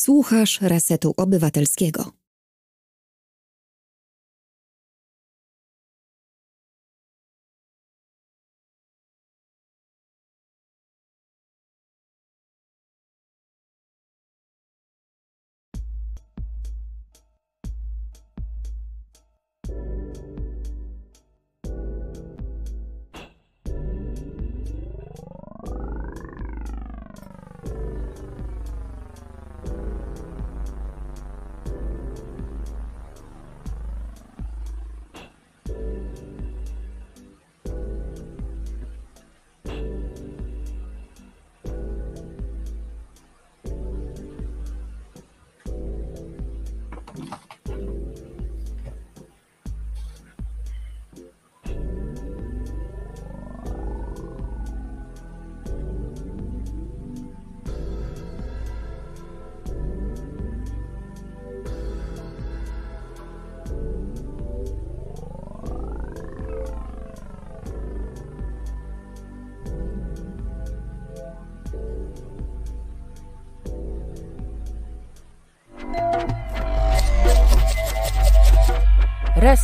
Słuchasz Resetu Obywatelskiego.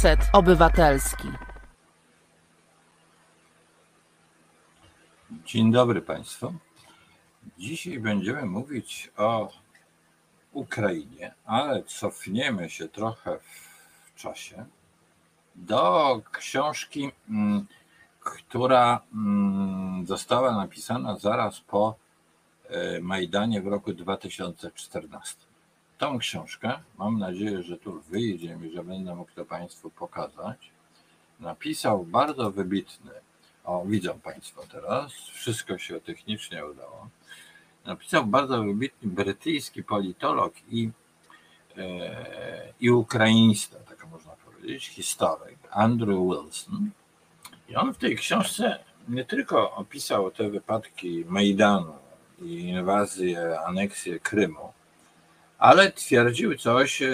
Reset Obywatelski. Dzień dobry Państwu. Dzisiaj będziemy mówić o Ukrainie, ale cofniemy się trochę w czasie do książki, mm, która mm, została napisana zaraz po e, Majdanie w roku 2014. Tą książkę, mam nadzieję, że tu wyjdzie mi, że będę mógł to Państwu pokazać, napisał bardzo wybitny, o widzą Państwo teraz, wszystko się technicznie udało, napisał bardzo wybitny brytyjski politolog i, e, i ukrainista, tak można powiedzieć, historyk, Andrew Wilson. I on w tej książce nie tylko opisał te wypadki Majdanu i inwazję, aneksję Krymu, ale twierdził coś e,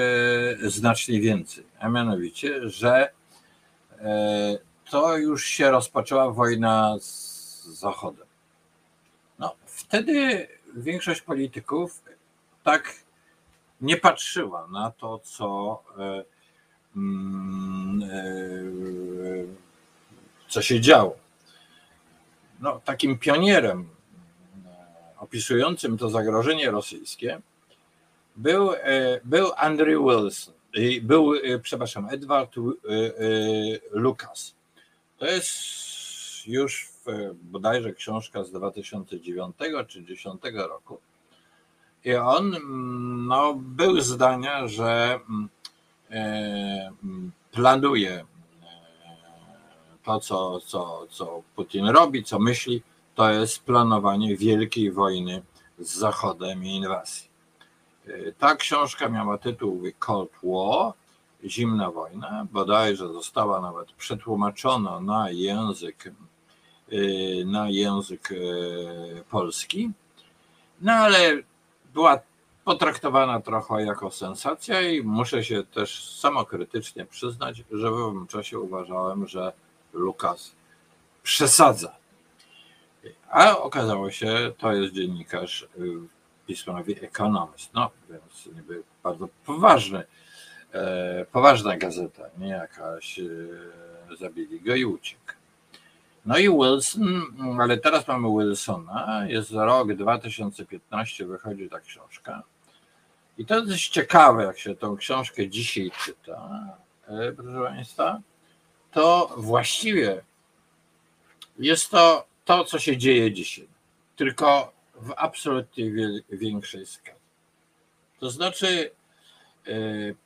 znacznie więcej, a mianowicie, że e, to już się rozpoczęła wojna z Zachodem. No, wtedy większość polityków tak nie patrzyła na to, co, e, mm, co się działo. No, takim pionierem opisującym to zagrożenie rosyjskie był, e, był Andrew Wilson, był, e, przepraszam, Edward e, Lucas. To jest już bodajże książka z 2009 czy 2010 roku. I on no, był zdania, że planuje to, co, co, co Putin robi, co myśli, to jest planowanie wielkiej wojny z Zachodem i inwazji. Ta książka miała tytuł Cold War, Zimna wojna, bodajże została nawet przetłumaczona na język, y, na język y, polski, no ale była potraktowana trochę jako sensacja i muszę się też samokrytycznie przyznać, że w owym czasie uważałem, że Lukas przesadza. A okazało się, to jest dziennikarz y, pismowi Economist. No, więc niby bardzo poważny, e, poważna gazeta, nie jakaś e, zabili go i uciekł. No i Wilson, ale teraz mamy Wilsona, jest rok 2015, wychodzi ta książka. I to jest ciekawe, jak się tą książkę dzisiaj czyta, e, proszę Państwa, to właściwie jest to to, co się dzieje dzisiaj. Tylko w absolutnie większej skali. To znaczy, e,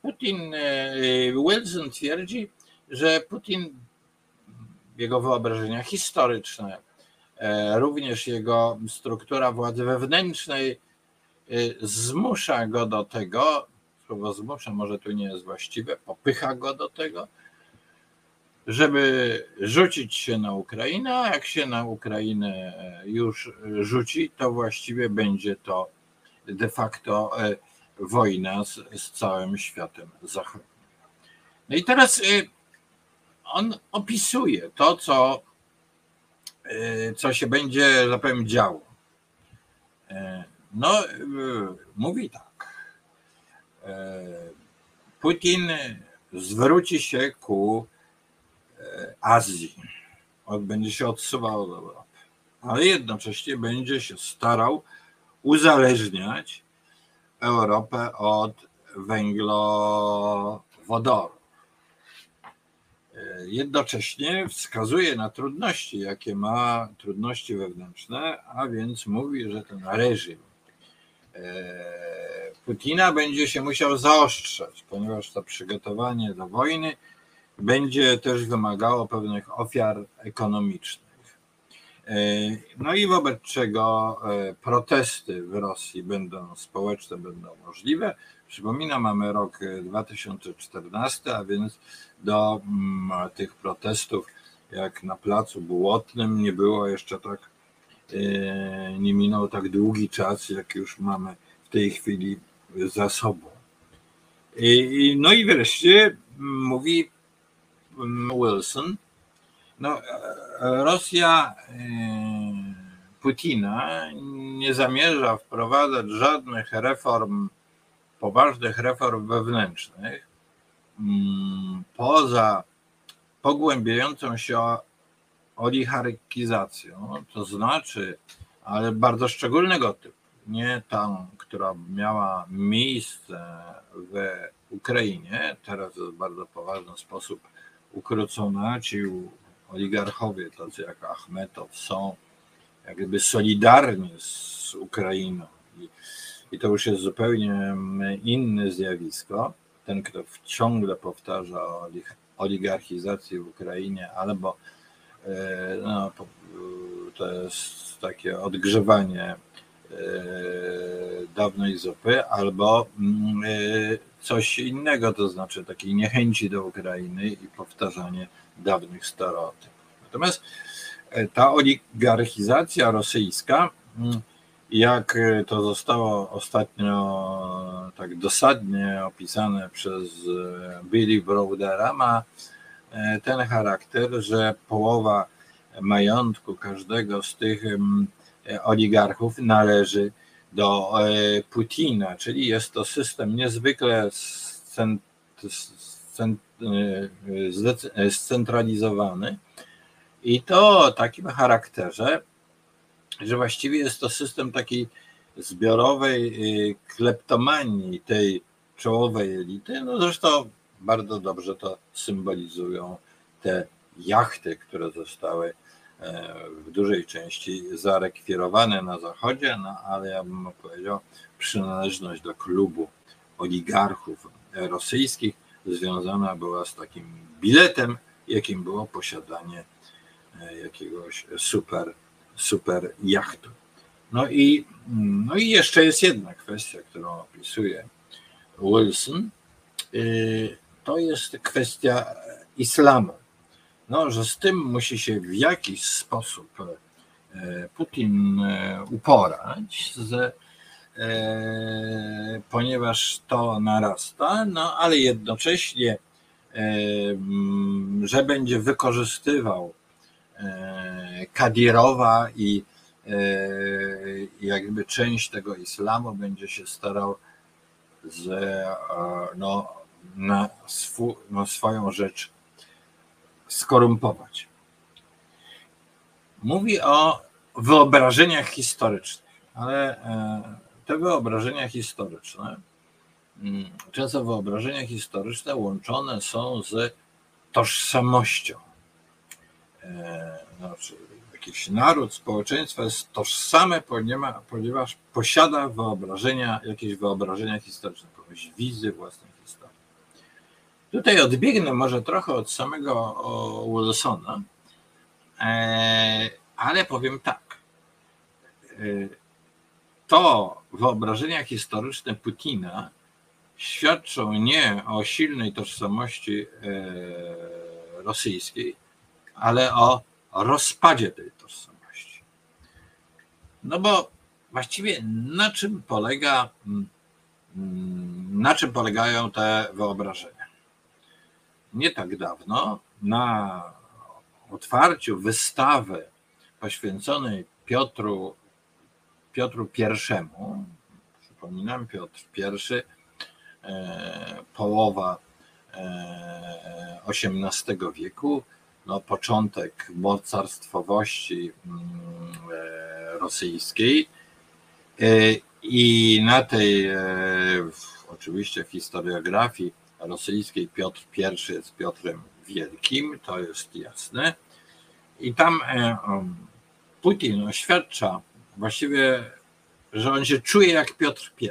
Putin, e, Wilson twierdzi, że Putin, jego wyobrażenia historyczne, e, również jego struktura władzy wewnętrznej zmusza go do tego, słowo zmusza może tu nie jest właściwe, popycha go do tego, żeby rzucić się na Ukrainę, a jak się na Ukrainę już rzuci, to właściwie będzie to de facto e, wojna z, z całym światem zachodnim. No i teraz e, on opisuje to, co, e, co się będzie, że powiem, działo. No, mówi tak. Putin zwróci się ku Azji. On będzie się odsuwał od Europy, ale jednocześnie będzie się starał uzależniać Europę od węglowodoru. Jednocześnie wskazuje na trudności, jakie ma trudności wewnętrzne, a więc mówi, że ten reżim Putina będzie się musiał zaostrzać, ponieważ to przygotowanie do wojny będzie też wymagało pewnych ofiar ekonomicznych. No i wobec czego protesty w Rosji będą społeczne, będą możliwe. Przypominam, mamy rok 2014, a więc do mm, tych protestów, jak na placu Błotnym, nie było jeszcze tak, nie minął tak długi czas, jak już mamy w tej chwili za sobą. No i wreszcie mówi Wilson, no, Rosja Putina nie zamierza wprowadzać żadnych reform, poważnych reform wewnętrznych, poza pogłębiającą się oligarchizacją, to znaczy, ale bardzo szczególnego typu, nie tą, która miała miejsce w Ukrainie, teraz w bardzo poważny sposób ukrócona. Ci oligarchowie, tacy jak Achmetow, są jak gdyby solidarni z Ukrainą. I, I to już jest zupełnie inne zjawisko. Ten, kto ciągle powtarza o oligarchizacji w Ukrainie, albo e, no, to jest takie odgrzewanie E, dawnej zupy, albo mm, e, coś innego, to znaczy takiej niechęci do Ukrainy i powtarzanie dawnych stereotypów. Natomiast e, ta oligarchizacja rosyjska, mm, jak to zostało ostatnio tak dosadnie opisane przez Billy Browdera, ma ten charakter, że połowa majątku każdego z tych mm, oligarchów należy do e, Putina, czyli jest to system niezwykle e, scentralizowany i to takim charakterze, że właściwie jest to system takiej zbiorowej e, kleptomanii tej czołowej elity. No zresztą bardzo dobrze to symbolizują te jachty, które zostały w dużej części zarekwirowane na Zachodzie, no ale ja bym powiedział, przynależność do klubu oligarchów rosyjskich związana była z takim biletem, jakim było posiadanie e, jakiegoś super, super jachtu. No i, no i jeszcze jest jedna kwestia, którą opisuje Wilson. E, to jest kwestia islamu no, że z tym musi się w jakiś sposób e, Putin e, uporać, z, e, ponieważ to narasta, no ale jednocześnie, że będzie wykorzystywał Kadirowa i jakby część tego islamu będzie się starał z, no, na, swój, na swoją rzecz skorumpować. Mówi o wyobrażeniach historycznych, ale e, te wyobrażenia historyczne, mm, często wyobrażenia historyczne łączone są z tożsamością. Znaczy, jakiś naród, społeczeństwo jest tożsame, ponieważ posiada wyobrażenia, jakieś wyobrażenia historyczne, jakąś wizję własnej. Tutaj odbiegnę może trochę od samego Wilsona, e, ale powiem tak. E, to wyobrażenia historyczne Putina świadczą nie o silnej tożsamości e, rosyjskiej, ale o rozpadzie tej tożsamości. No bo właściwie na czym polega, mm, na czym polegają te wyobrażenia? Nie tak dawno na otwarciu wystawy poświęconej Piotru, Piotru I, przypominam, Piotr I połowa XVIII wieku, no, początek mocarstwowości mm, rosyjskiej. I na tej, oczywiście w historiografii rosyjskiej, Piotr I jest Piotrem Wielkim, to jest jasne. I tam Putin oświadcza właściwie, że on się czuje jak Piotr I.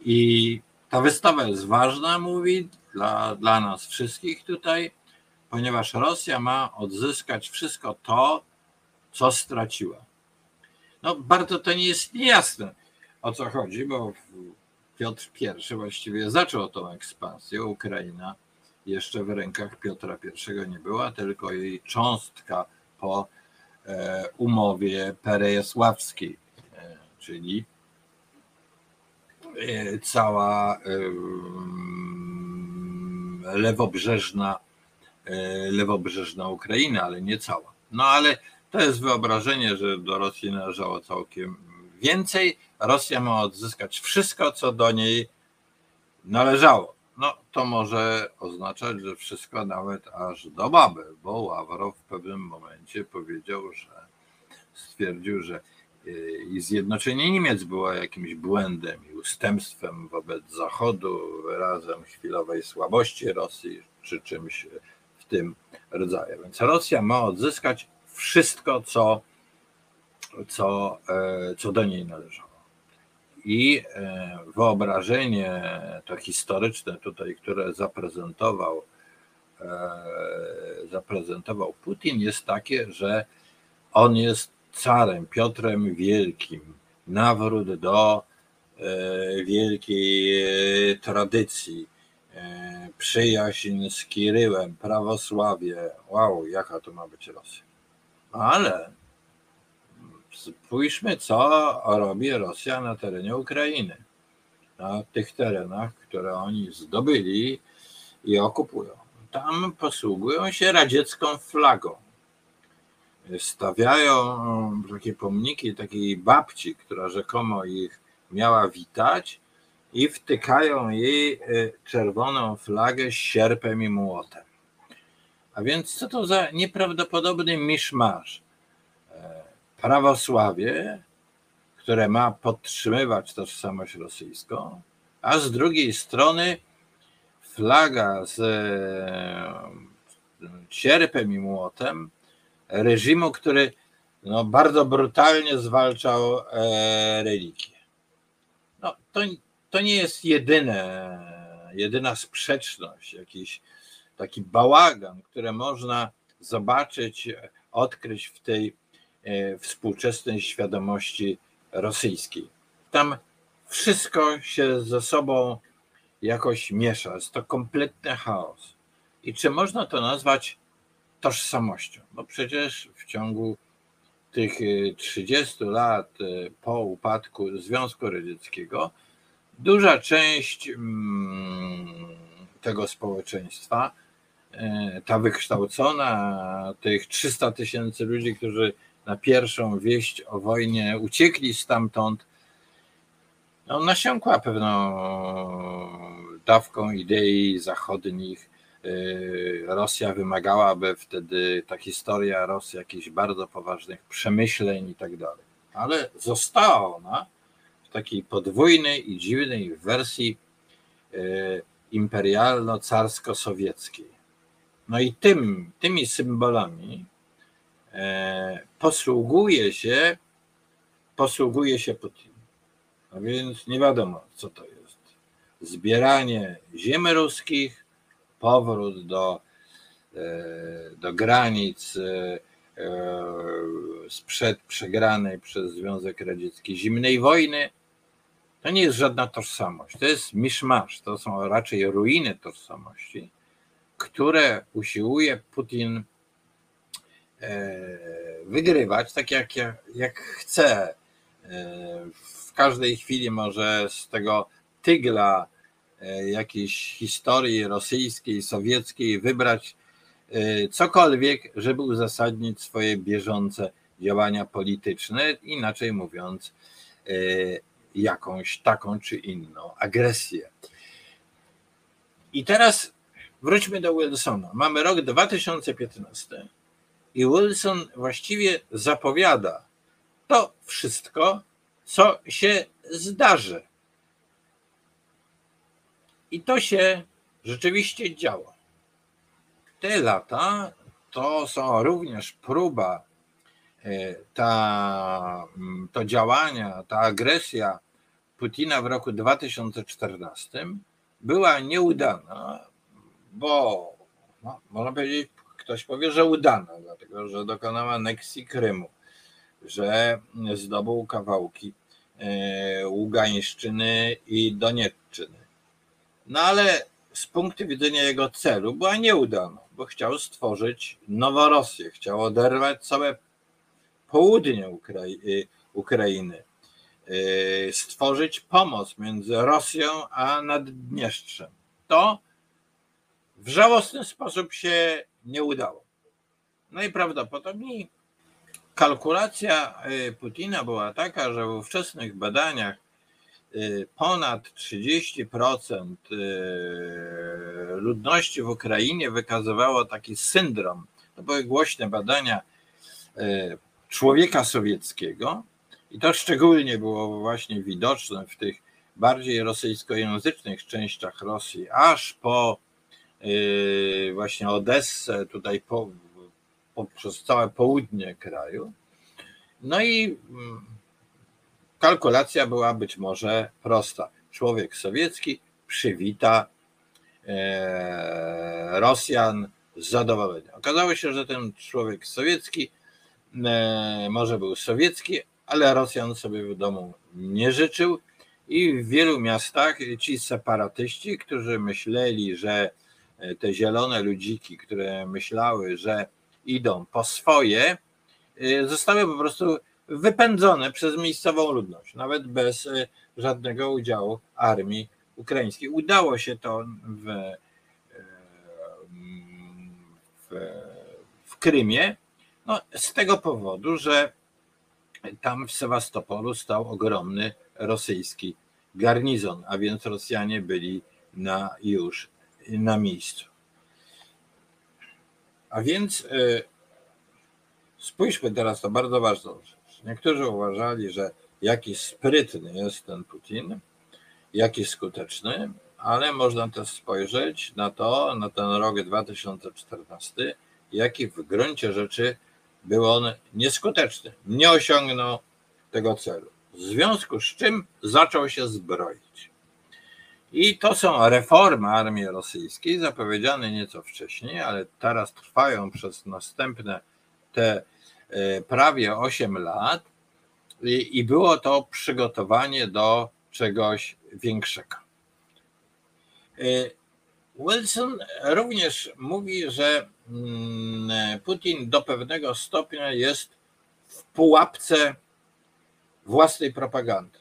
I ta wystawa jest ważna, mówi, dla, dla nas wszystkich tutaj, ponieważ Rosja ma odzyskać wszystko to, co straciła. No, bardzo to nie jest niejasne, o co chodzi, bo Piotr I właściwie zaczął tą ekspansję. Ukraina jeszcze w rękach Piotra I nie była, tylko jej cząstka po e, umowie perejesławskiej, e, czyli e, cała lewobrzeżna, lewobrzeżna Ukraina, ale nie cała. No ale to jest wyobrażenie, że do Rosji należało całkiem więcej. Rosja ma odzyskać wszystko, co do niej należało. No to może oznaczać, że wszystko nawet aż do baby, bo Ławrow w pewnym momencie powiedział, że stwierdził, że y, i zjednoczenie Niemiec było jakimś błędem i ustępstwem wobec Zachodu, wyrazem chwilowej słabości Rosji, czy czymś w tym rodzaju. Więc Rosja ma odzyskać wszystko, co, co, e, co do niej należało. I e, wyobrażenie to historyczne tutaj, które zaprezentował, e, zaprezentował Putin, jest takie, że on jest carem, Piotrem Wielkim, nawrót do wielkiej tradycji, przyjaźń z Kiryłem, prawosławie. Wow, jaka to ma być Rosja. Ale spójrzmy, co robi Rosja na terenie Ukrainy. Na tych terenach, które oni zdobyli i okupują. Tam posługują się radziecką flagą. Stawiają takie pomniki takiej babci, która rzekomo ich miała witać, i wtykają jej e, czerwoną flagę z sierpem i młotem. A więc co to za nieprawdopodobny miszmasz? E, prawosławie, które ma podtrzymywać tożsamość rosyjską, a z drugiej strony flaga z sierpem i młotem reżimu, który no, bardzo brutalnie zwalczał e, religię. No, to, to nie jest jedyne, jedyna sprzeczność, jakiś taki bałagan, które można zobaczyć, odkryć w tej e, współczesnej świadomości rosyjskiej. Tam wszystko się ze sobą jakoś miesza. Jest to kompletny chaos. I czy można to nazwać tożsamością? Bo przecież w ciągu tych 30 e, lat e, po upadku Związku Radzieckiego duża część mm, tego społeczeństwa E, ta wykształcona, tych 300 tysięcy ludzi, którzy na pierwszą wieść o wojnie uciekli stamtąd, no, nasiąkła pewną dawką idei zachodnich. E, Rosja wymagała, aby wtedy ta historia Rosji jakichś bardzo poważnych przemyśleń i tak dalej. Ale została ona w takiej podwójnej i dziwnej wersji e, imperialno-carsko-sowieckiej. No i tym, tymi symbolami posługuje się, posługuje się Putin. A więc nie wiadomo, co to jest. Zbieranie ziem ruskich, powrót do, e, do granic e, sprzed przegranej przez Związek Radziecki zimnej wojny, to nie jest żadna tożsamość. To jest miszmasz, to są raczej ruiny tożsamości które usiłuje Putin e, wygrywać tak jak, jak chce. E, w każdej chwili może z tego tygla e, jakiejś historii rosyjskiej, sowieckiej wybrać cokolwiek, żeby uzasadnić swoje bieżące działania polityczne, inaczej mówiąc, jakąś taką czy inną agresję. I teraz wróćmy do Wilsona. Mamy rok 2015 i Wilson właściwie zapowiada to wszystko, co się zdarzy. I to się rzeczywiście działo. Te lata to są również próba, e, ta, mm, to działania, ta agresja Putina w roku 2014 była nieudana, bo no, można powiedzieć, ktoś powie, że udana, dlatego że dokonała aneksji Krymu, że zdobył kawałki e, Ługańszczyny i Doniecczyny. No ale z punktu widzenia jego celu była nieudana, bo chciał stworzyć Noworosję, chciał oderwać całe południe Ukrai Ukrainy, e, stworzyć pomoc między Rosją a Naddniestrzem. To w żałosny sposób się nie udało. Najprawdopodobniej kalkulacja y, Putina była taka, że w ówczesnych badaniach y, ponad 30% y, ludności w Ukrainie wykazywało taki syndrom. To były głośne badania człowieka sowieckiego i to szczególnie było właśnie widoczne w tych bardziej rosyjskojęzycznych częściach Rosji, aż po właśnie Odessę, tutaj po, poprzez całe południe kraju. No i mm, kalkulacja była być może prosta. Człowiek sowiecki przywita e, Rosjan z zadowoleniem. Okazało się, że ten człowiek sowiecki e, może był sowiecki, ale Rosjan sobie w domu nie życzył i w wielu miastach ci separatyści, którzy myśleli, że te zielone ludziki, które myślały, że idą po swoje, e, zostały po prostu wypędzone przez miejscową ludność, nawet bez e, żadnego udziału armii ukraińskiej. Udało się to w, w, w Krymie, no, z tego powodu, że tam w Sewastopolu stał ogromny rosyjski garnizon, a więc Rosjanie byli na już na miejscu. A więc e, spójrzmy teraz, to bardzo ważną rzecz. Niektórzy uważali, że jaki sprytny jest ten Putin, jaki skuteczny, ale można też spojrzeć na to, na ten rok 2014, jaki w gruncie rzeczy był on nieskuteczny, nie osiągnął tego celu. W związku z czym zaczął się zbroić. I to są reformy armii rosyjskiej, zapowiedziane nieco wcześniej, ale teraz trwają przez następne te e, prawie 8 lat. I, było to przygotowanie do czegoś większego. E, Wilson również mówi, że mm, Putin do pewnego stopnia jest w pułapce własnej propagandy.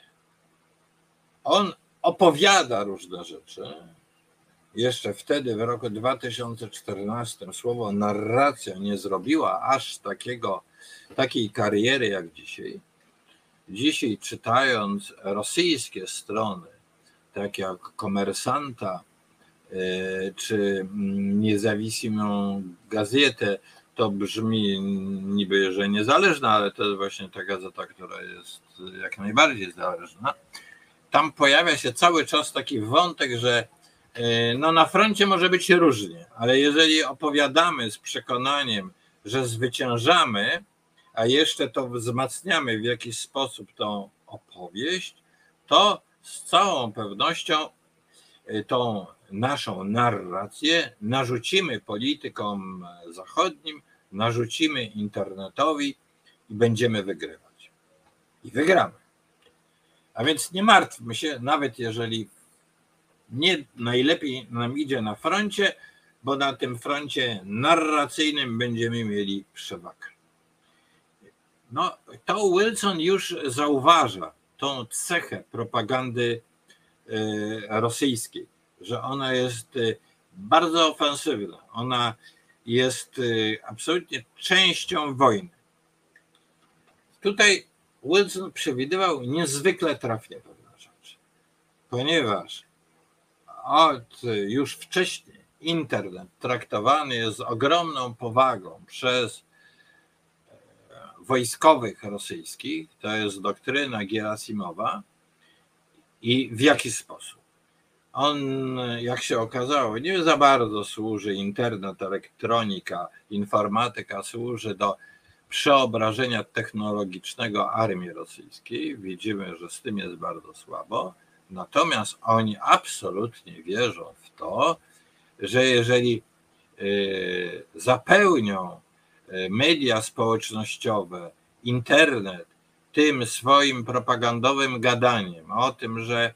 On opowiada różne rzeczy. Jeszcze wtedy, w roku 2014, słowo narracja nie zrobiła aż takiego, takiej kariery jak dzisiaj. Dzisiaj, czytając rosyjskie strony, tak jak Komersanta e, czy niezawisłą gazetę, to brzmi niby, że niezależna, ale to jest właśnie ta gazeta, która jest jak najbardziej zależna tam pojawia się cały czas taki wątek, że e, no na froncie może być różnie, ale jeżeli opowiadamy z przekonaniem, że zwyciężamy, a jeszcze to wzmacniamy w jakiś sposób tą opowieść, to z całą pewnością e, tą naszą narrację narzucimy politykom zachodnim, narzucimy internetowi i będziemy wygrywać. I wygramy. A więc nie martwmy się, nawet jeżeli nie najlepiej nam idzie na froncie, bo na tym froncie narracyjnym będziemy mieli przewagę. No, to Wilson już zauważa tą cechę propagandy e, rosyjskiej, że ona jest e, bardzo ofensywna, ona jest e, absolutnie częścią wojny. Tutaj Wilson przewidywał niezwykle trafnie pewne rzeczy, ponieważ od już wcześniej internet traktowany jest z ogromną powagą przez e, wojskowych rosyjskich, to jest doktryna Gierasimowa i w jaki sposób. On, jak się okazało, nie za bardzo służy internet, elektronika, informatyka, służy do przeobrażenia technologicznego armii rosyjskiej. Widzimy, że z tym jest bardzo słabo. Natomiast oni absolutnie wierzą w to, że jeżeli y, zapełnią y, media społecznościowe, internet tym swoim propagandowym gadaniem o tym, że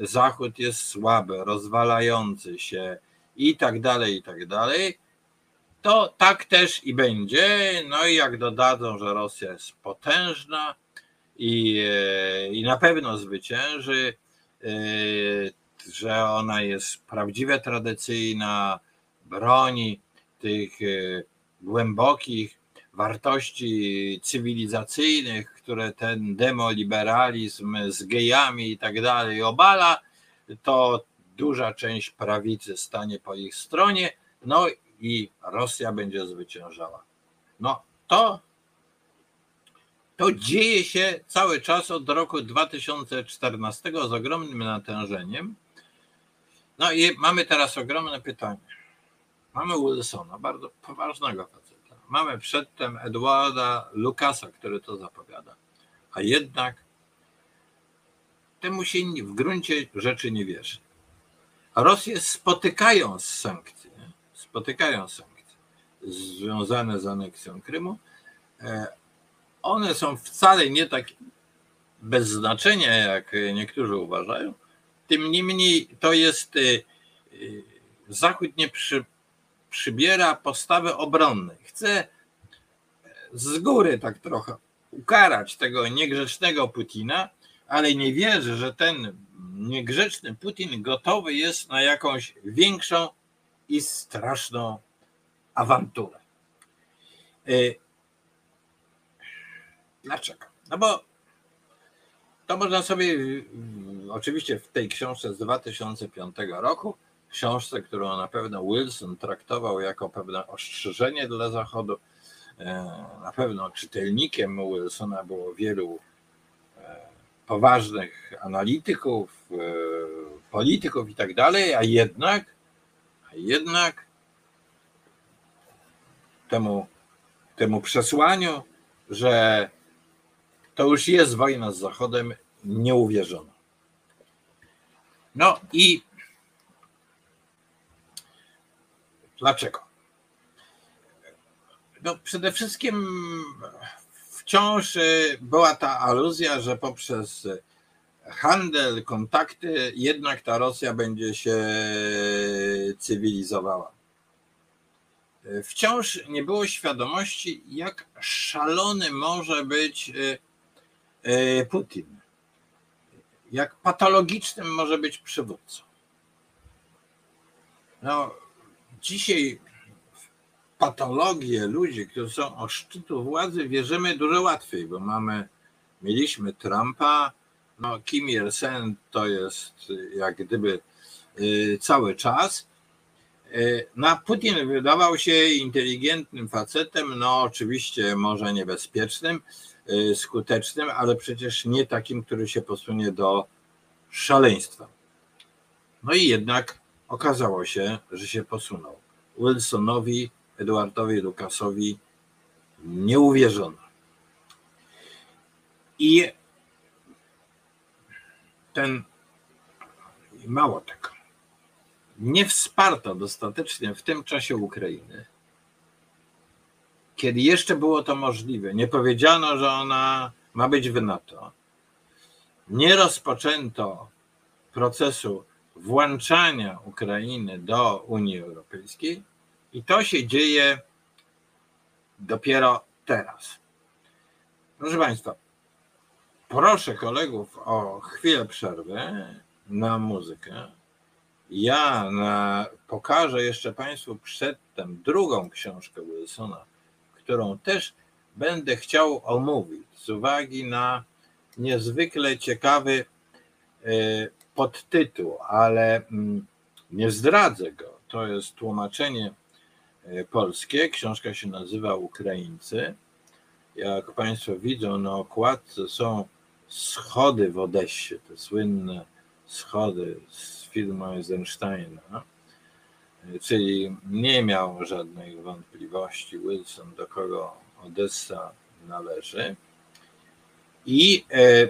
Zachód jest słaby, rozwalający się i tak dalej, i tak dalej, to tak też i będzie. No i jak dodadzą, że Rosja jest potężna i, e, i na pewno zwycięży, e, że ona jest prawdziwie tradycyjna, broni tych e, głębokich wartości cywilizacyjnych, które ten demoliberalizm z gejami i tak dalej obala, to duża część prawicy stanie po ich stronie, no i Rosja będzie zwyciężała. No to, to dzieje się cały czas od roku 2014 z ogromnym natężeniem. No i mamy teraz ogromne pytanie. Mamy Wilsona, bardzo poważnego faceta. Mamy przedtem Edwarda Lukasa, który to zapowiada. A jednak temu się w gruncie rzeczy nie wierzy. Rosję spotykają z sankcje, spotykają sankcje związane z aneksją Krymu. E, one są wcale nie tak bez znaczenia, jak niektórzy uważają. Tym niemniej to jest e, e, Zachód nie przy, przybiera postawy obronnej. Chce z góry tak trochę ukarać tego niegrzecznego Putina, ale nie wierzy, że ten niegrzeczny Putin gotowy jest na jakąś większą i straszną awanturę. Y, dlaczego? No bo to można sobie y, oczywiście w tej książce z 2005 roku, książce, którą na pewno Wilson traktował jako pewne ostrzeżenie dla Zachodu, y, na pewno czytelnikiem Wilsona było wielu poważnych analityków, polityków i tak dalej, a jednak jednak temu, temu przesłaniu, że to już jest wojna z Zachodem, nie uwierzono. No i dlaczego? No przede wszystkim wciąż była ta aluzja, że poprzez handel, kontakty, jednak ta Rosja będzie się cywilizowała. Wciąż nie było świadomości, jak szalony może być e, e, Putin, jak patologicznym może być przywódcą. No, dzisiaj patologię ludzi, którzy są o szczytu władzy, wierzymy dużo łatwiej, bo mamy, mieliśmy Trumpa, no, Kim Il-sen to jest jak gdyby y, cały czas. Y, na Putin wydawał się inteligentnym facetem, no oczywiście może niebezpiecznym, y, skutecznym, ale przecież nie takim, który się posunie do szaleństwa. No i jednak okazało się, że się posunął. Wilsonowi, Edwardowi Lukasowi nie uwierzono. I ten mało tego, nie wsparto dostatecznie w tym czasie Ukrainy, kiedy jeszcze było to możliwe, nie powiedziano, że ona ma być w NATO, nie rozpoczęto procesu włączania Ukrainy do Unii Europejskiej i to się dzieje dopiero teraz. Proszę Państwa, Proszę kolegów o chwilę przerwy na muzykę. Ja na, pokażę jeszcze Państwu przedtem drugą książkę Wilsona, którą też będę chciał omówić z uwagi na niezwykle ciekawy e, podtytuł, ale mm, Nie zdradzę go. To jest tłumaczenie e, polskie. Książka się nazywa Ukraińcy. Jak Państwo widzą, na okładce są schody w Odessie, te słynne schody z filmu Eisensteina, czyli nie miał żadnej wątpliwości Wilson, do kogo Odessa należy. I, e,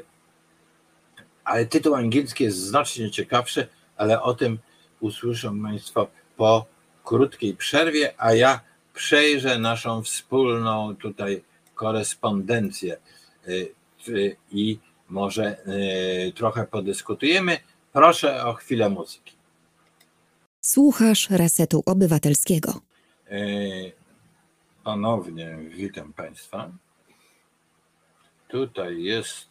ale tytuł angielski jest znacznie ciekawszy, ale o tym usłyszą Państwo po krótkiej przerwie, a ja przejrzę naszą wspólną tutaj korespondencję e, i może e, trochę podyskutujemy. Proszę o chwilę muzyki. Słuchasz Resetu Obywatelskiego. Ponownie witam Państwa. Tutaj jest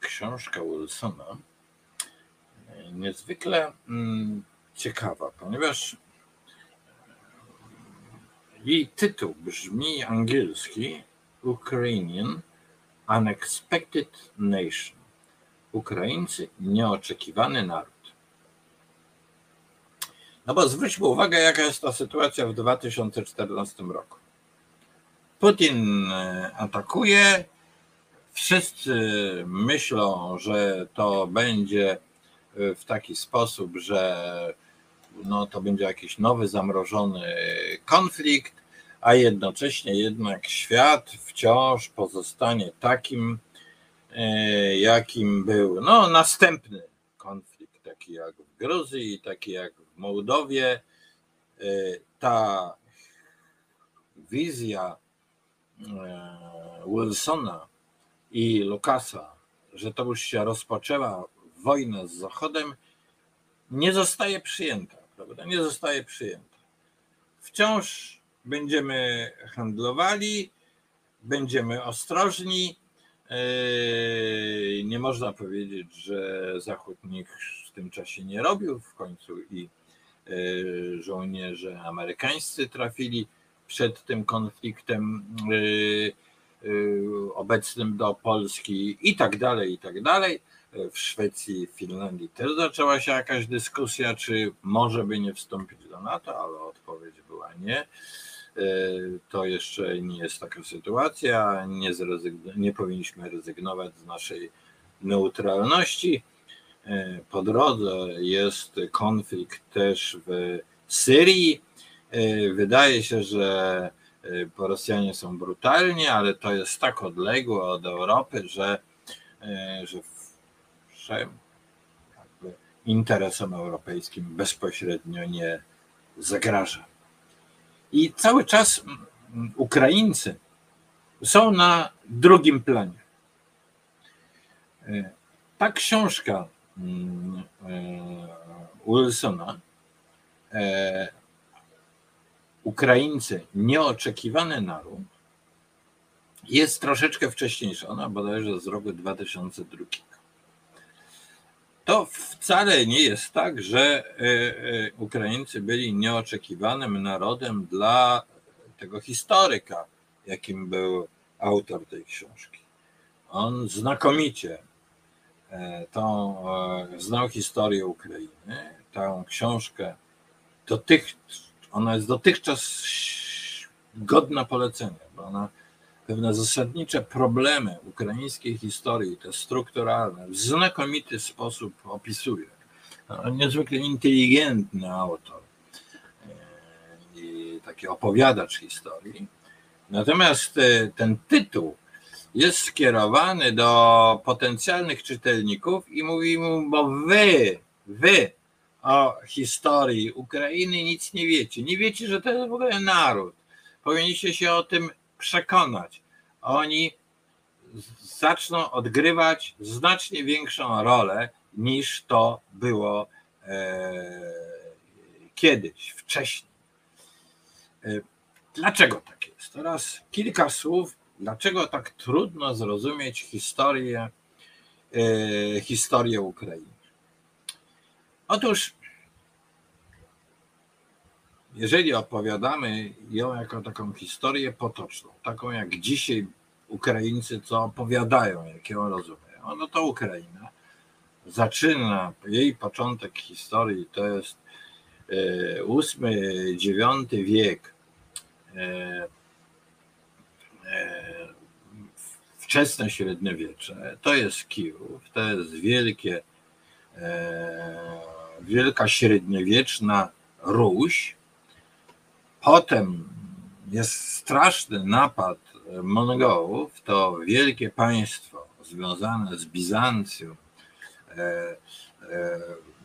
książka Wilsona. Niezwykle mm, ciekawa, ponieważ jej tytuł brzmi angielski Ukrainian Unexpected Nation. Ukraińcy nieoczekiwany naród. No bo zwróćmy uwagę, jaka jest ta sytuacja w 2014 roku. Putin e, atakuje, wszyscy myślą, że to będzie e, w taki sposób, że no, to będzie jakiś nowy, zamrożony konflikt, a jednocześnie jednak świat wciąż pozostanie takim, e, jakim był no, następny konflikt, taki jak w Gruzji, taki jak w Mołdowie. E, ta wizja e, Wilsona i Lukasa, że to już się rozpoczęła wojna z Zachodem, nie zostaje przyjęta, prawda? Nie zostaje przyjęta. Wciąż będziemy handlowali, będziemy ostrożni. Nie można powiedzieć, że Zachód nic w tym czasie nie robił. W końcu i żołnierze amerykańscy trafili przed tym konfliktem obecnym do Polski i tak dalej, i tak dalej. W Szwecji, w Finlandii też zaczęła się jakaś dyskusja, czy może by nie wstąpić do NATO, ale odpowiedź była nie. To jeszcze nie jest taka sytuacja, nie, nie powinniśmy rezygnować z naszej neutralności. Po drodze jest konflikt też w Syrii. Wydaje się, że Rosjanie są brutalni, ale to jest tak odległe od Europy, że, że, że interesom europejskim bezpośrednio nie zagraża. I cały czas Ukraińcy są na drugim planie. Ta książka Wilsona, Ukraińcy, nieoczekiwany naród, jest troszeczkę wcześniejsza, ona bodajże z roku 2002. To wcale nie jest tak, że Ukraińcy byli nieoczekiwanym narodem dla tego historyka, jakim był autor tej książki. On znakomicie tą, znał historię Ukrainy. Tę książkę dotych, ona jest dotychczas godna polecenia, bo ona pewne zasadnicze problemy ukraińskiej historii, te strukturalne, w znakomity sposób opisuje. Niezwykle inteligentny autor i taki opowiadacz historii. Natomiast ten tytuł jest skierowany do potencjalnych czytelników i mówi mu, bo wy, wy o historii Ukrainy nic nie wiecie. Nie wiecie, że to jest w ogóle naród. Powinniście się o tym przekonać. Oni zaczną odgrywać znacznie większą rolę niż to było kiedyś, wcześniej. Dlaczego tak jest? Teraz kilka słów, dlaczego tak trudno zrozumieć historię, historię Ukrainy. Otóż, jeżeli opowiadamy ją jako taką historię potoczną, taką jak dzisiaj Ukraińcy co opowiadają, jak ją rozumieją, no to Ukraina zaczyna, jej początek historii to jest VIII-IX wiek, wczesne średniowiecze, to jest Kijów, to jest wielkie, wielka średniowieczna Ruś. Potem jest straszny napad Mongołów, to wielkie państwo związane z Bizancją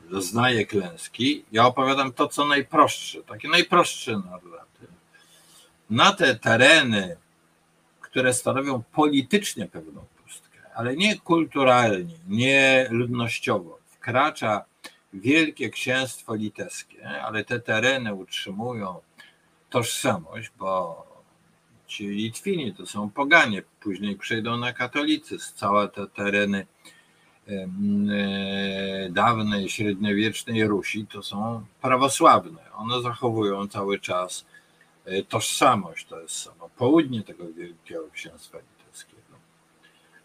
doznaje klęski. Ja opowiadam to, co najprostsze, takie najprostsze narraty. Na te tereny, które stanowią politycznie pewną pustkę, ale nie kulturalnie, nie ludnościowo, wkracza Wielkie Księstwo Litewskie, ale te tereny utrzymują tożsamość, bo ci Litwini to są poganie, później przejdą na katolicyzm. Całe te tereny e, dawnej, średniowiecznej Rusi to są prawosławne. One zachowują cały czas e, tożsamość, to jest samo południe tego Wielkiego Księstwa Litewskiego.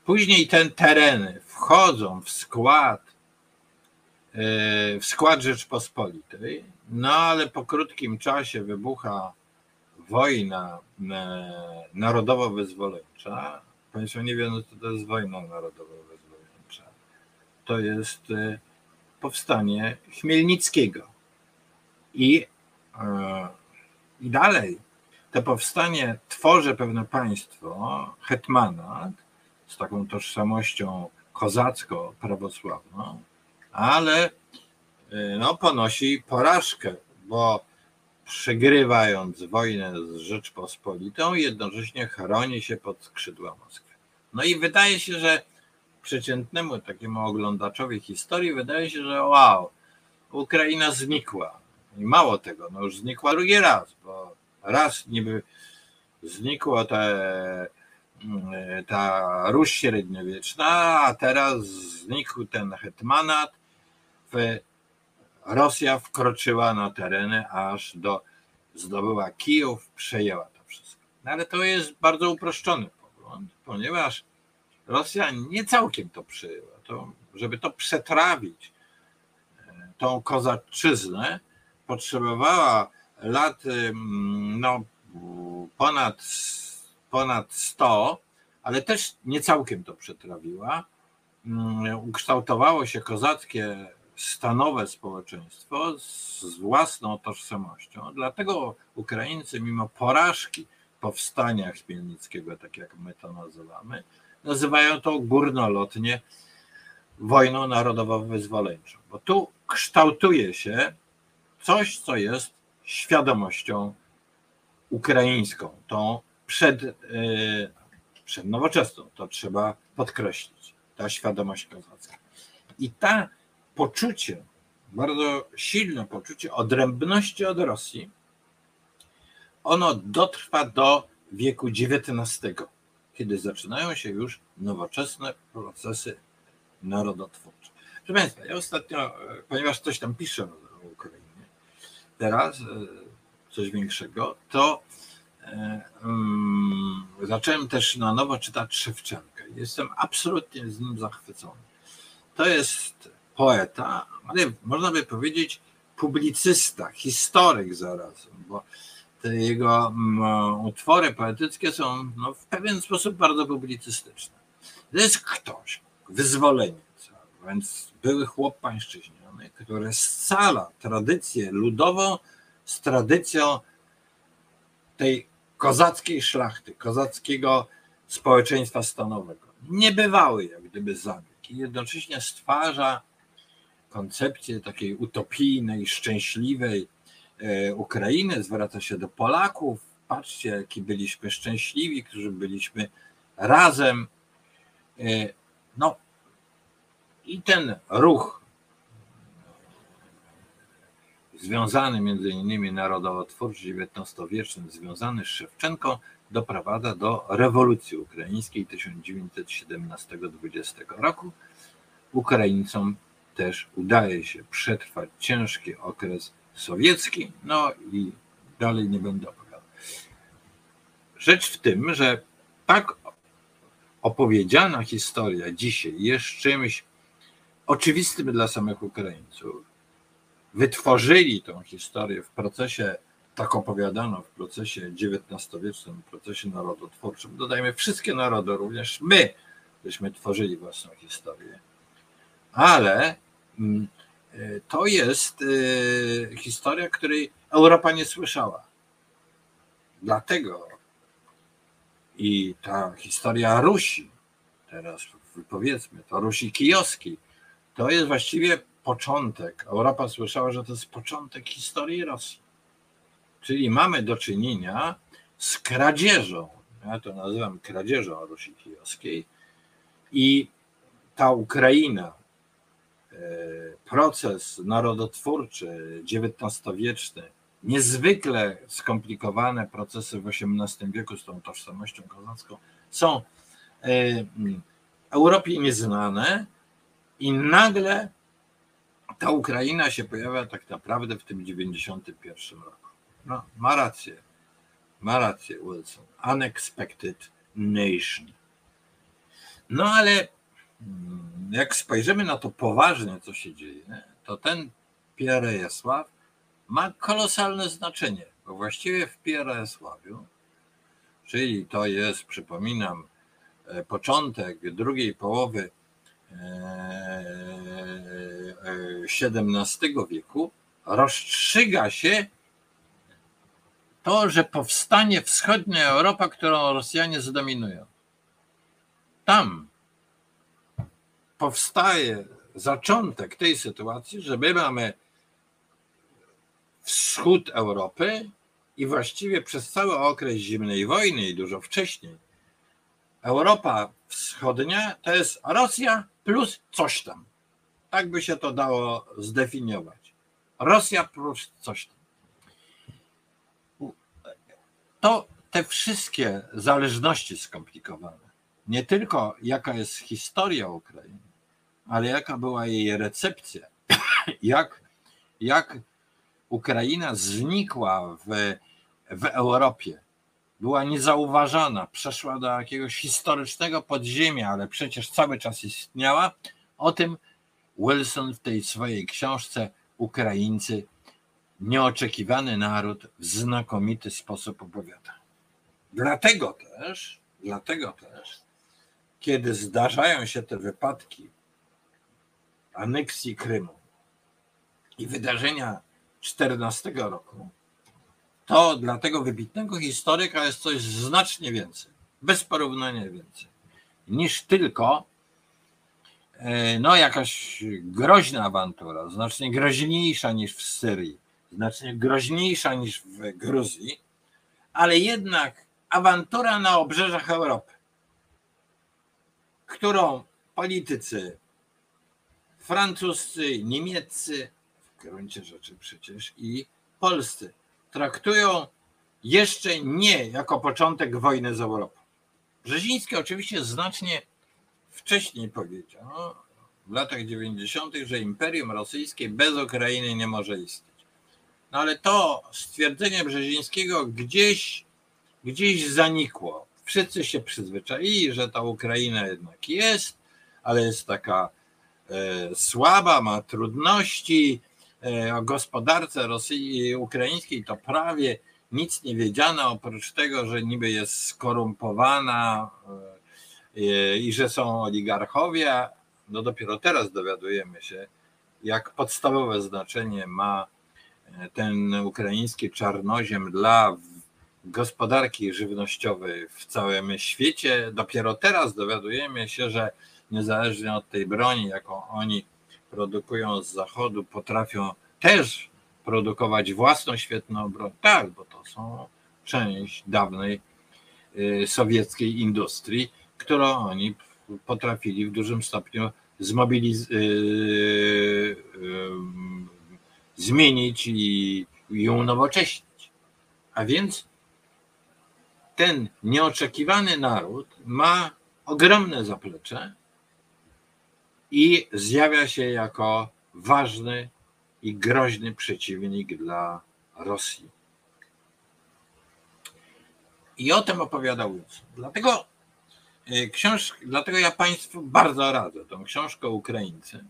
Później te tereny wchodzą w skład w skład Rzeczpospolitej, no ale po krótkim czasie wybucha wojna e, narodowo-wyzwoleńcza. Państwo nie wiedzą, co to jest wojna narodowo-wyzwoleńcza. To jest e, powstanie Chmielnickiego. I, e, I dalej to powstanie tworzy pewne państwo, hetmanat, z taką tożsamością kozacko-prawosławną, ale no, ponosi porażkę, bo przegrywając wojnę z Rzeczpospolitą, jednocześnie chroni się pod skrzydła Moskwy. No i wydaje się, że przeciętnemu takiemu oglądaczowi historii wydaje się, że wow, Ukraina znikła. I mało tego, no już znikła drugi raz, bo raz niby znikło te, mm, ta Ruś średniowieczna, a teraz znikł ten hetmanat, Rosja wkroczyła na tereny aż do, zdobyła Kijów, przejęła to wszystko. No ale to jest bardzo uproszczony pogląd, ponieważ Rosja nie całkiem to przyjęła. To, żeby to przetrawić, e, tą kozaczyznę, potrzebowała lat no, ponad, ponad 100, ale też nie całkiem to przetrawiła. Mm, ukształtowało się kozackie stanowe społeczeństwo z własną tożsamością. Dlatego Ukraińcy, mimo porażki powstania Chmielnickiego, tak jak my to nazywamy, nazywają to górnolotnie wojną narodowo-wyzwoleńczą. Bo tu kształtuje się coś, co jest świadomością ukraińską, tą przed, e, przed nowoczesną, to trzeba podkreślić, ta świadomość kozacka. I ta poczucie, bardzo silne poczucie odrębności od Rosji, ono dotrwa do wieku XIX, kiedy zaczynają się już nowoczesne procesy narodotwórcze. Proszę Państwa, ja ostatnio, ponieważ coś tam piszę o Ukrainie, teraz e, coś większego, to um, zacząłem też na nowo czytać Szewczenkę. Jestem absolutnie z nim zachwycony. To jest poeta, ale można by powiedzieć publicysta, historyk zarazem, bo te jego mm, utwory poetyckie są no, w pewien sposób bardzo publicystyczne. To jest ktoś, wyzwoleniec, więc były chłop pańszczyźniony, który scala tradycję ludową z tradycją tej kozackiej szlachty, kozackiego społeczeństwa stanowego. Niebywały jak gdyby zabieg i jednocześnie stwarza koncepcję takiej utopijnej, szczęśliwej e, Ukrainy, zwraca się do Polaków. Patrzcie, jaki byliśmy szczęśliwi, którzy byliśmy razem. E, no i ten ruch związany między innymi narodowo-twórczy XIX-wieczny, związany z Szewczenką, doprowadza do rewolucji ukraińskiej 1917-20 roku. Ukraińcom też udaje się przetrwać ciężki okres sowiecki, no i dalej nie będę opowiadał. Rzecz w tym, że tak opowiedziana historia dzisiaj jest czymś oczywistym dla samych Ukraińców. Wytworzyli tą historię w procesie, tak opowiadano w procesie XIX-wiecznym, procesie narodotwórczym. Dodajmy, wszystkie narody, również my, żeśmy tworzyli własną historię. Ale to jest y, historia, której Europa nie słyszała. Dlatego i ta historia Rusi, teraz powiedzmy, to Rusi Kijowskiej, to jest właściwie początek. Europa słyszała, że to jest początek historii Rosji. Czyli mamy do czynienia z kradzieżą, ja to nazywam kradzieżą Rusi Kijowskiej i ta Ukraina, e, proces narodotwórczy XIX-wieczny, niezwykle skomplikowane procesy w XVIII wieku z tą tożsamością kozacką są e, Europie nieznane i nagle ta Ukraina się pojawia tak naprawdę w tym 91 roku. No, ma rację, ma rację Wilson. Unexpected nation. No ale jak spojrzymy na to poważnie, co się dzieje, to ten Pierre Jesław ma kolosalne znaczenie, bo właściwie w Pieresławiu, czyli to jest, przypominam, e, początek drugiej połowy XVII e, e, wieku, rozstrzyga się to, że powstanie wschodnia Europa, którą Rosjanie zdominują. Tam powstaje zaczątek tej sytuacji, że my mamy wschód Europy i właściwie przez cały okres zimnej wojny i dużo wcześniej Europa Wschodnia to jest Rosja plus coś tam. Tak by się to dało zdefiniować. Rosja plus coś tam. To te wszystkie zależności skomplikowane, nie tylko jaka jest historia Ukrainy, ale jaka była jej recepcja, jak, jak Ukraina znikła w, w Europie, była niezauważana, przeszła do jakiegoś historycznego podziemia, ale przecież cały czas istniała. O tym Wilson w tej swojej książce Ukraińcy Nieoczekiwany naród w znakomity sposób opowiada. Dlatego też, dlatego też, kiedy zdarzają się te wypadki aneksji Krymu i wydarzenia 14 roku, to dla tego wybitnego historyka jest coś znacznie więcej, bez porównania więcej, niż tylko e, no, jakaś groźna awantura, znacznie groźniejsza niż w Syrii, znacznie groźniejsza niż w Gruzji, ale jednak awantura na obrzeżach Europy, którą politycy francuscy, niemieccy, w gruncie rzeczy przecież i polscy traktują jeszcze nie jako początek wojny z Europą. Brzeziński oczywiście znacznie wcześniej powiedział, no, w latach 90., że Imperium Rosyjskie bez Ukrainy nie może istnieć. No ale to stwierdzenie Brzezińskiego gdzieś, gdzieś zanikło. Wszyscy się przyzwyczaili, że ta Ukraina jednak jest, ale jest taka słaba, ma trudności, E, o gospodarce Rosji ukraińskiej to prawie nic nie wiedziano, oprócz tego, że niby jest skorumpowana e, i że są oligarchowie. No dopiero teraz dowiadujemy się, jak podstawowe znaczenie ma e, ten ukraiński czarnoziem dla gospodarki żywnościowej w całym świecie. Dopiero teraz dowiadujemy się, że niezależnie od tej broni, jaką oni produkują z zachodu, potrafią też produkować własną świetną broń. Tak, bo to są część dawnej y, sowieckiej industrii, którą oni potrafili w dużym stopniu zmobilizować, y, y, zmienić i, i unowocześnić. A więc ten nieoczekiwany naród ma ogromne zaplecze, i zjawia się jako ważny i groźny przeciwnik dla Rosji. I o tym opowiadał Wilson. Dlatego, e, książ, dlatego ja Państwu bardzo radzę tą książkę Ukraińcy,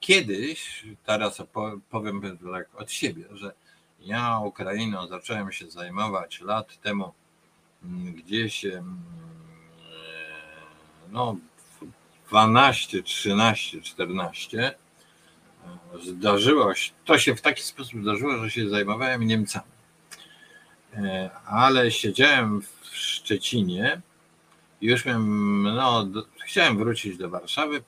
kiedyś, teraz powiem tak od siebie, że ja Ukrainą zacząłem się zajmować lat temu mm, gdzieś mm, no 12, 13, 14 zdarzyło się, to się w taki sposób zdarzyło, że się zajmowałem Niemcami. E, ale siedziałem w Szczecinie i już miałem, no, chciałem wrócić do Warszawy.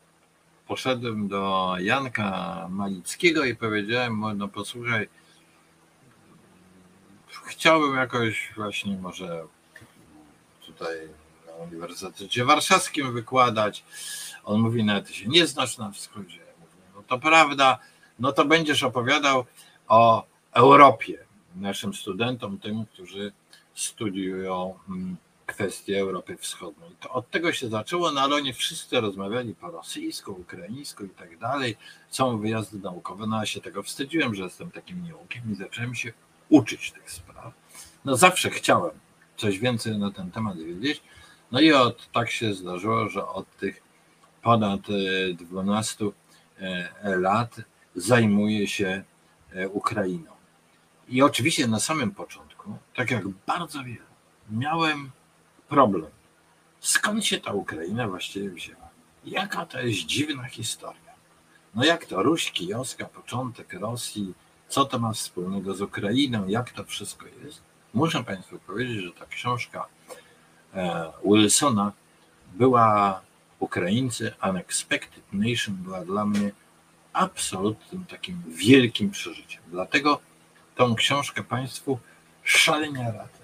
Poszedłem do Janka Malickiego i powiedziałem no posłuchaj, chciałbym jakoś właśnie może tutaj Uniwersytecie Warszawskim wykładać. On mówi, no się nie znasz na wschodzie. No to prawda, no to będziesz opowiadał o Europie naszym studentom, tym, którzy studiują mm, kwestie Europy Wschodniej. To od tego się zaczęło, no ale oni wszyscy rozmawiali po rosyjsku, ukraińsku i tak dalej. Są wyjazdy naukowe, no a się tego wstydziłem, że jestem takim nieukiem i zacząłem się uczyć tych spraw. No zawsze chciałem coś więcej na ten temat wiedzieć. No i od, tak się zdarzyło, że od tych ponad 12 e, e, lat zajmuję się e, Ukrainą. I oczywiście na samym początku, tak jak bardzo wiele, miałem problem. Skąd się ta Ukraina właściwie wzięła? Jaka to jest dziwna historia? No jak to Ruś Kijowska, początek Rosji, co to ma wspólnego z Ukrainą, jak to wszystko jest? Muszę Państwu powiedzieć, że ta książka Wilsona była Ukraińcy Unexpected Nation była dla mnie absolutnym takim wielkim przeżyciem. Dlatego tą książkę Państwu szalenie radzę.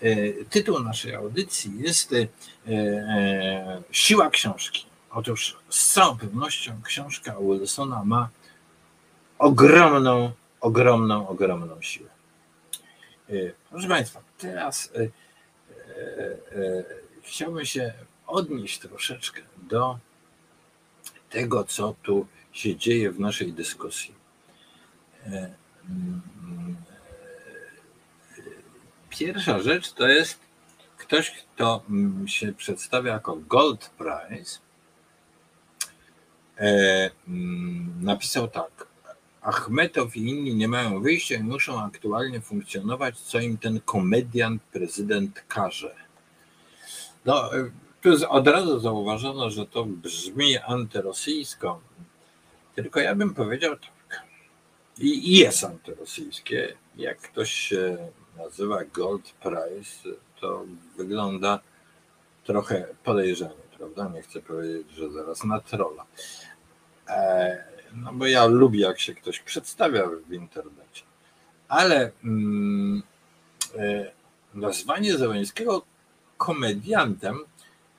E, tytuł naszej audycji jest e, e, Siła książki. Otóż z całą pewnością książka Wilsona ma ogromną, ogromną, ogromną siłę. Proszę Państwa, teraz chciałbym się odnieść troszeczkę do tego, co tu się dzieje w naszej dyskusji. Pierwsza rzecz to jest ktoś, kto się przedstawia jako Gold Prize. E, napisał tak. Achmetow i inni nie mają wyjścia i muszą aktualnie funkcjonować, co im ten komediant, prezydent każe. No, tu od razu zauważono, że to brzmi antyrosyjsko, tylko ja bym powiedział tak. I jest antyrosyjskie. Jak ktoś się nazywa Gold Prize, to wygląda trochę podejrzanie, prawda? Nie chcę powiedzieć, że zaraz na trolla. E, no bo ja lubię, jak się ktoś przedstawia w internecie. Ale mm, e, nazwanie Zełęńskiego komediantem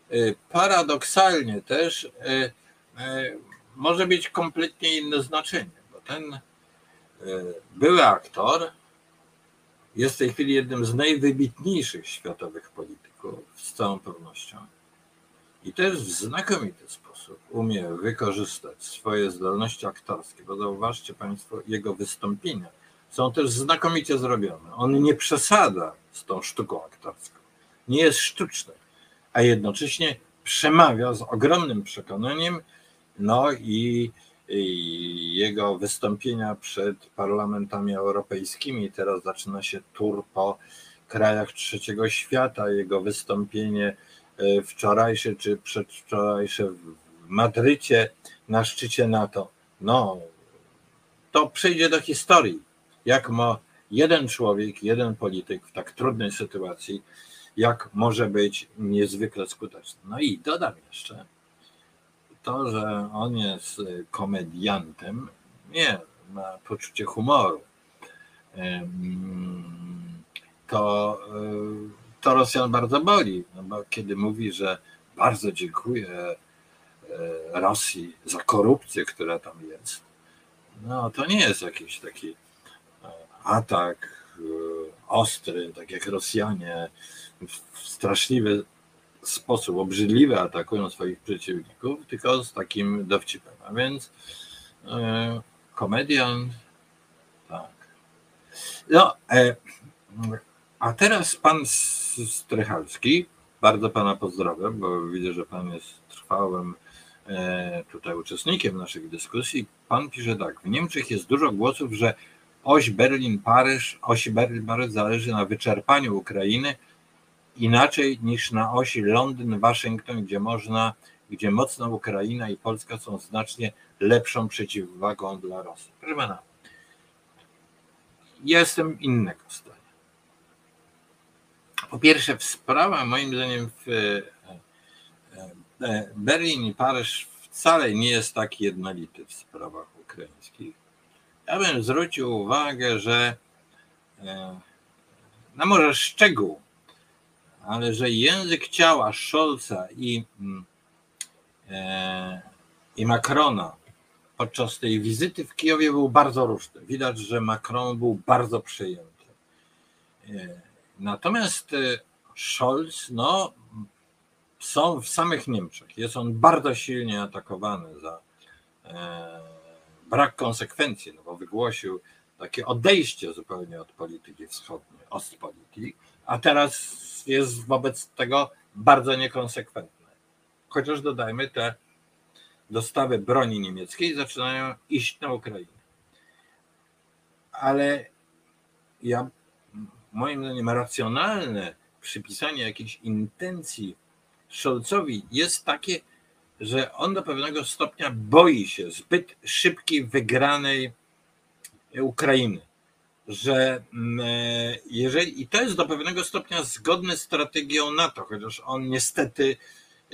e, paradoksalnie też może mieć kompletnie inne znaczenie, bo ten były aktor jest w tej chwili jednym z najwybitniejszych światowych polityków, z całą pewnością. I też w znakomity sposób umie wykorzystać swoje zdolności aktorskie, bo zauważcie Państwo, jego wystąpienia są też znakomicie zrobione. On nie przesada z tą sztuką aktorską, nie jest sztuczny, a jednocześnie przemawia z ogromnym przekonaniem, no i jego wystąpienia przed parlamentami europejskimi. Teraz zaczyna się tur po krajach trzeciego świata. Jego wystąpienie wczorajsze czy przedwczorajsze w Madrycie na szczycie NATO. No, to przejdzie do historii. Jak ma jeden człowiek, jeden polityk w tak trudnej sytuacji, jak może być niezwykle skuteczny. No i dodam jeszcze, to, że on jest komediantem, nie, ma poczucie humoru, to, to Rosjan bardzo boli, no bo kiedy mówi, że bardzo dziękuję e, Rosji za korupcję, która tam jest, no to nie jest jakiś taki e, atak e, ostry, tak jak Rosjanie w straszliwy sposób obrzydliwy atakują swoich przeciwników, tylko z takim dowcipem. A więc komedian, tak. No, e, a teraz pan Strychalski, bardzo pana pozdrawiam, bo widzę, że pan jest trwałym e, tutaj uczestnikiem naszych dyskusji, pan pisze tak, w Niemczech jest dużo głosów, że oś Berlin-Paryż, osi Berlin-Paryż zależy na wyczerpaniu Ukrainy inaczej niż na osi Londyn-Waszyngton, gdzie można, gdzie mocna Ukraina i Polska są znacznie lepszą przeciwwagą dla Rosji. Proszę pana, jestem innego zdania. Po pierwsze, sprawa moim zdaniem w e, e, Berlin i Paryż wcale nie jest tak jednolity w sprawach ukraińskich. Ja bym zwrócił uwagę, że e, no może szczegół, ale że język ciała Scholza i, mm, i Macrona podczas tej wizyty w Kijowie był bardzo różny. Widać, że Macron był bardzo przejęty. Natomiast e, Scholz, no, są w samych Niemczech. Jest on bardzo silnie atakowany za e, brak konsekwencji, no bo wygłosił takie odejście zupełnie od polityki wschodniej, Ostpolitik, a teraz jest wobec tego bardzo niekonsekwentny. Chociaż dodajmy, te dostawy broni niemieckiej zaczynają iść na Ukrainę. Ale ja moim zdaniem racjonalne przypisanie jakiejś intencji Scholzowi jest takie, że on do pewnego stopnia boi się zbyt szybkiej wygranej Ukrainy. Że mm, e, jeżeli, i to jest do pewnego stopnia zgodne z strategią NATO, chociaż on niestety,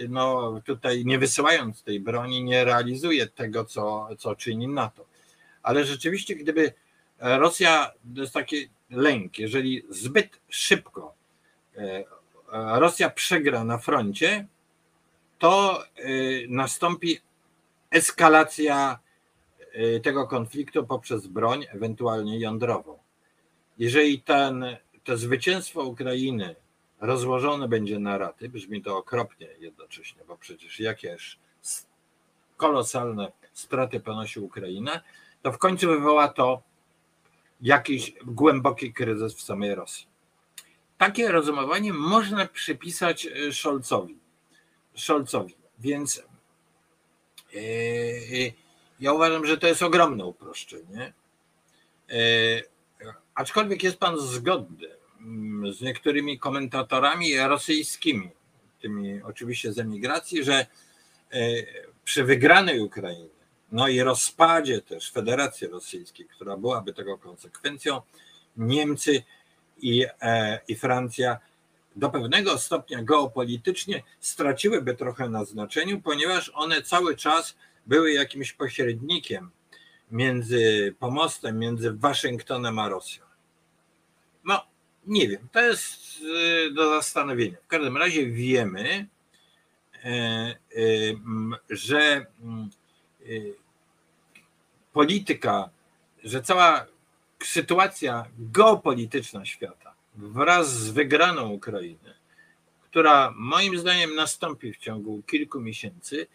no tutaj nie wysyłając tej broni, nie realizuje tego, co, co czyni NATO. Ale rzeczywiście, gdyby Rosja, to jest takie lęk, jeżeli zbyt szybko e, Rosja przegra na froncie, to e, nastąpi eskalacja e, tego konfliktu poprzez broń, ewentualnie jądrową. Jeżeli ten, to zwycięstwo Ukrainy rozłożone będzie na raty, brzmi to okropnie jednocześnie, bo przecież jakież kolosalne straty ponosi Ukraina, to w końcu wywoła to jakiś głęboki kryzys w samej Rosji. Takie rozumowanie można przypisać e, Scholzowi. Scholzowi. Więc yy, ja uważam, że to jest ogromne uproszczenie. Yy, aczkolwiek jest pan zgodny mm, z niektórymi komentatorami rosyjskimi, tymi oczywiście z emigracji, że przy wygranej Ukrainie no i rozpadzie też Federacji Rosyjskiej, która byłaby tego konsekwencją, Niemcy i, e, i Francja do pewnego stopnia geopolitycznie straciłyby trochę na znaczeniu, ponieważ one cały czas były jakimś pośrednikiem między pomostem, między Waszyngtonem a Rosją. No, nie wiem, to jest e, do zastanowienia. W każdym razie wiemy, e, że Y, polityka, że cała sytuacja geopolityczna świata wraz z wygraną Ukrainy, która moim zdaniem nastąpi w ciągu kilku miesięcy,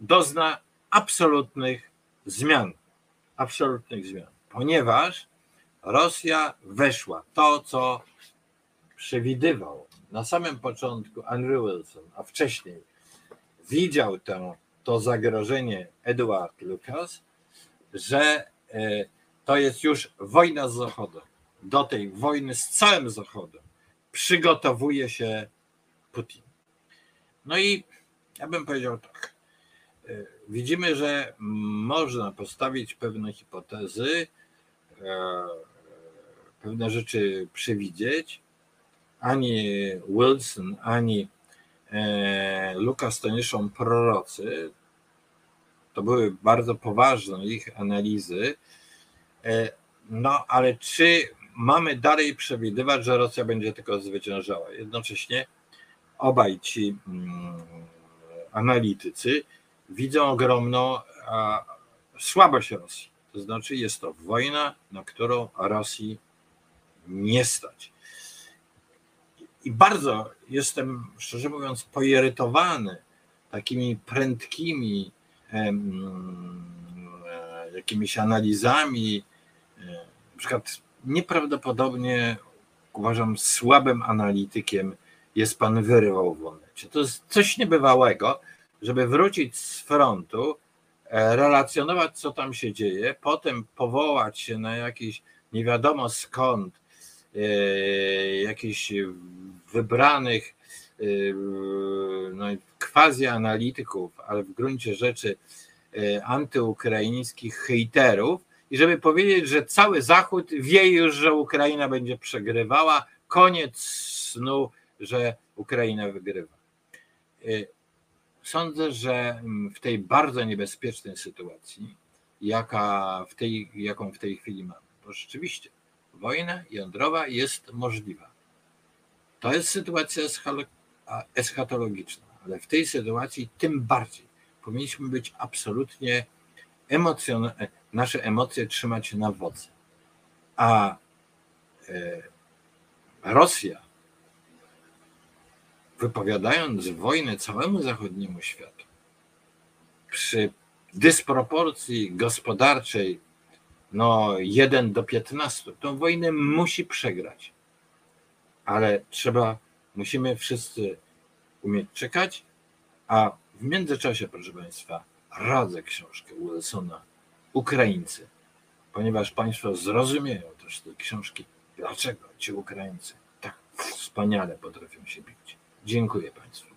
dozna absolutnych zmian. Absolutnych zmian, ponieważ Rosja weszła to, co przewidywał na samym początku Andrew Wilson, a wcześniej widział tę to zagrożenie Edward Lucas, że e, to jest już wojna z Zachodem. Do tej wojny z całym Zachodem przygotowuje się Putin. No i ja bym powiedział tak. E, widzimy, że można postawić pewne hipotezy, e, pewne rzeczy przewidzieć. Ani Wilson, ani Lukas to nie są prorocy. To były bardzo poważne ich analizy. E, no ale czy mamy dalej przewidywać, że Rosja będzie tylko zwyciężała? Jednocześnie obaj ci mm, analitycy widzą ogromną słabość Rosji. To znaczy, jest to wojna, na którą Rosji nie stać. I bardzo jestem, szczerze mówiąc, poirytowany takimi prędkimi e, jakimiś analizami. E, na przykład nieprawdopodobnie uważam słabym analitykiem jest pan Wyrywał w Onecie. To jest coś niebywałego, żeby wrócić z frontu, e, relacjonować, co tam się dzieje, potem powołać się na jakiś nie wiadomo skąd, jakichś wybranych e, no, quasi analityków, ale w gruncie rzeczy e, antyukraińskich hejterów i żeby powiedzieć, że cały Zachód wie już, że Ukraina będzie przegrywała, koniec snu, że Ukraina wygrywa. E, Sądzę, że mm, w tej bardzo niebezpiecznej sytuacji, jaka w tej, jaką w tej chwili mamy, bo rzeczywiście wojna jądrowa jest możliwa. To jest sytuacja eschatologiczna, ale w tej sytuacji tym bardziej powinniśmy być absolutnie emocjonalni, nasze emocje trzymać na wodze. A e, Rosja, wypowiadając wojnę całemu zachodniemu światu, przy dysproporcji gospodarczej no 1 do 15, tą wojnę musi przegrać. Ale trzeba, musimy wszyscy umieć czekać, a w międzyczasie, proszę Państwa, radzę książkę Wilsona Ukraińcy, ponieważ Państwo zrozumieją też z tej książki, dlaczego ci Ukraińcy tak wspaniale potrafią się bić. Dziękuję Państwu.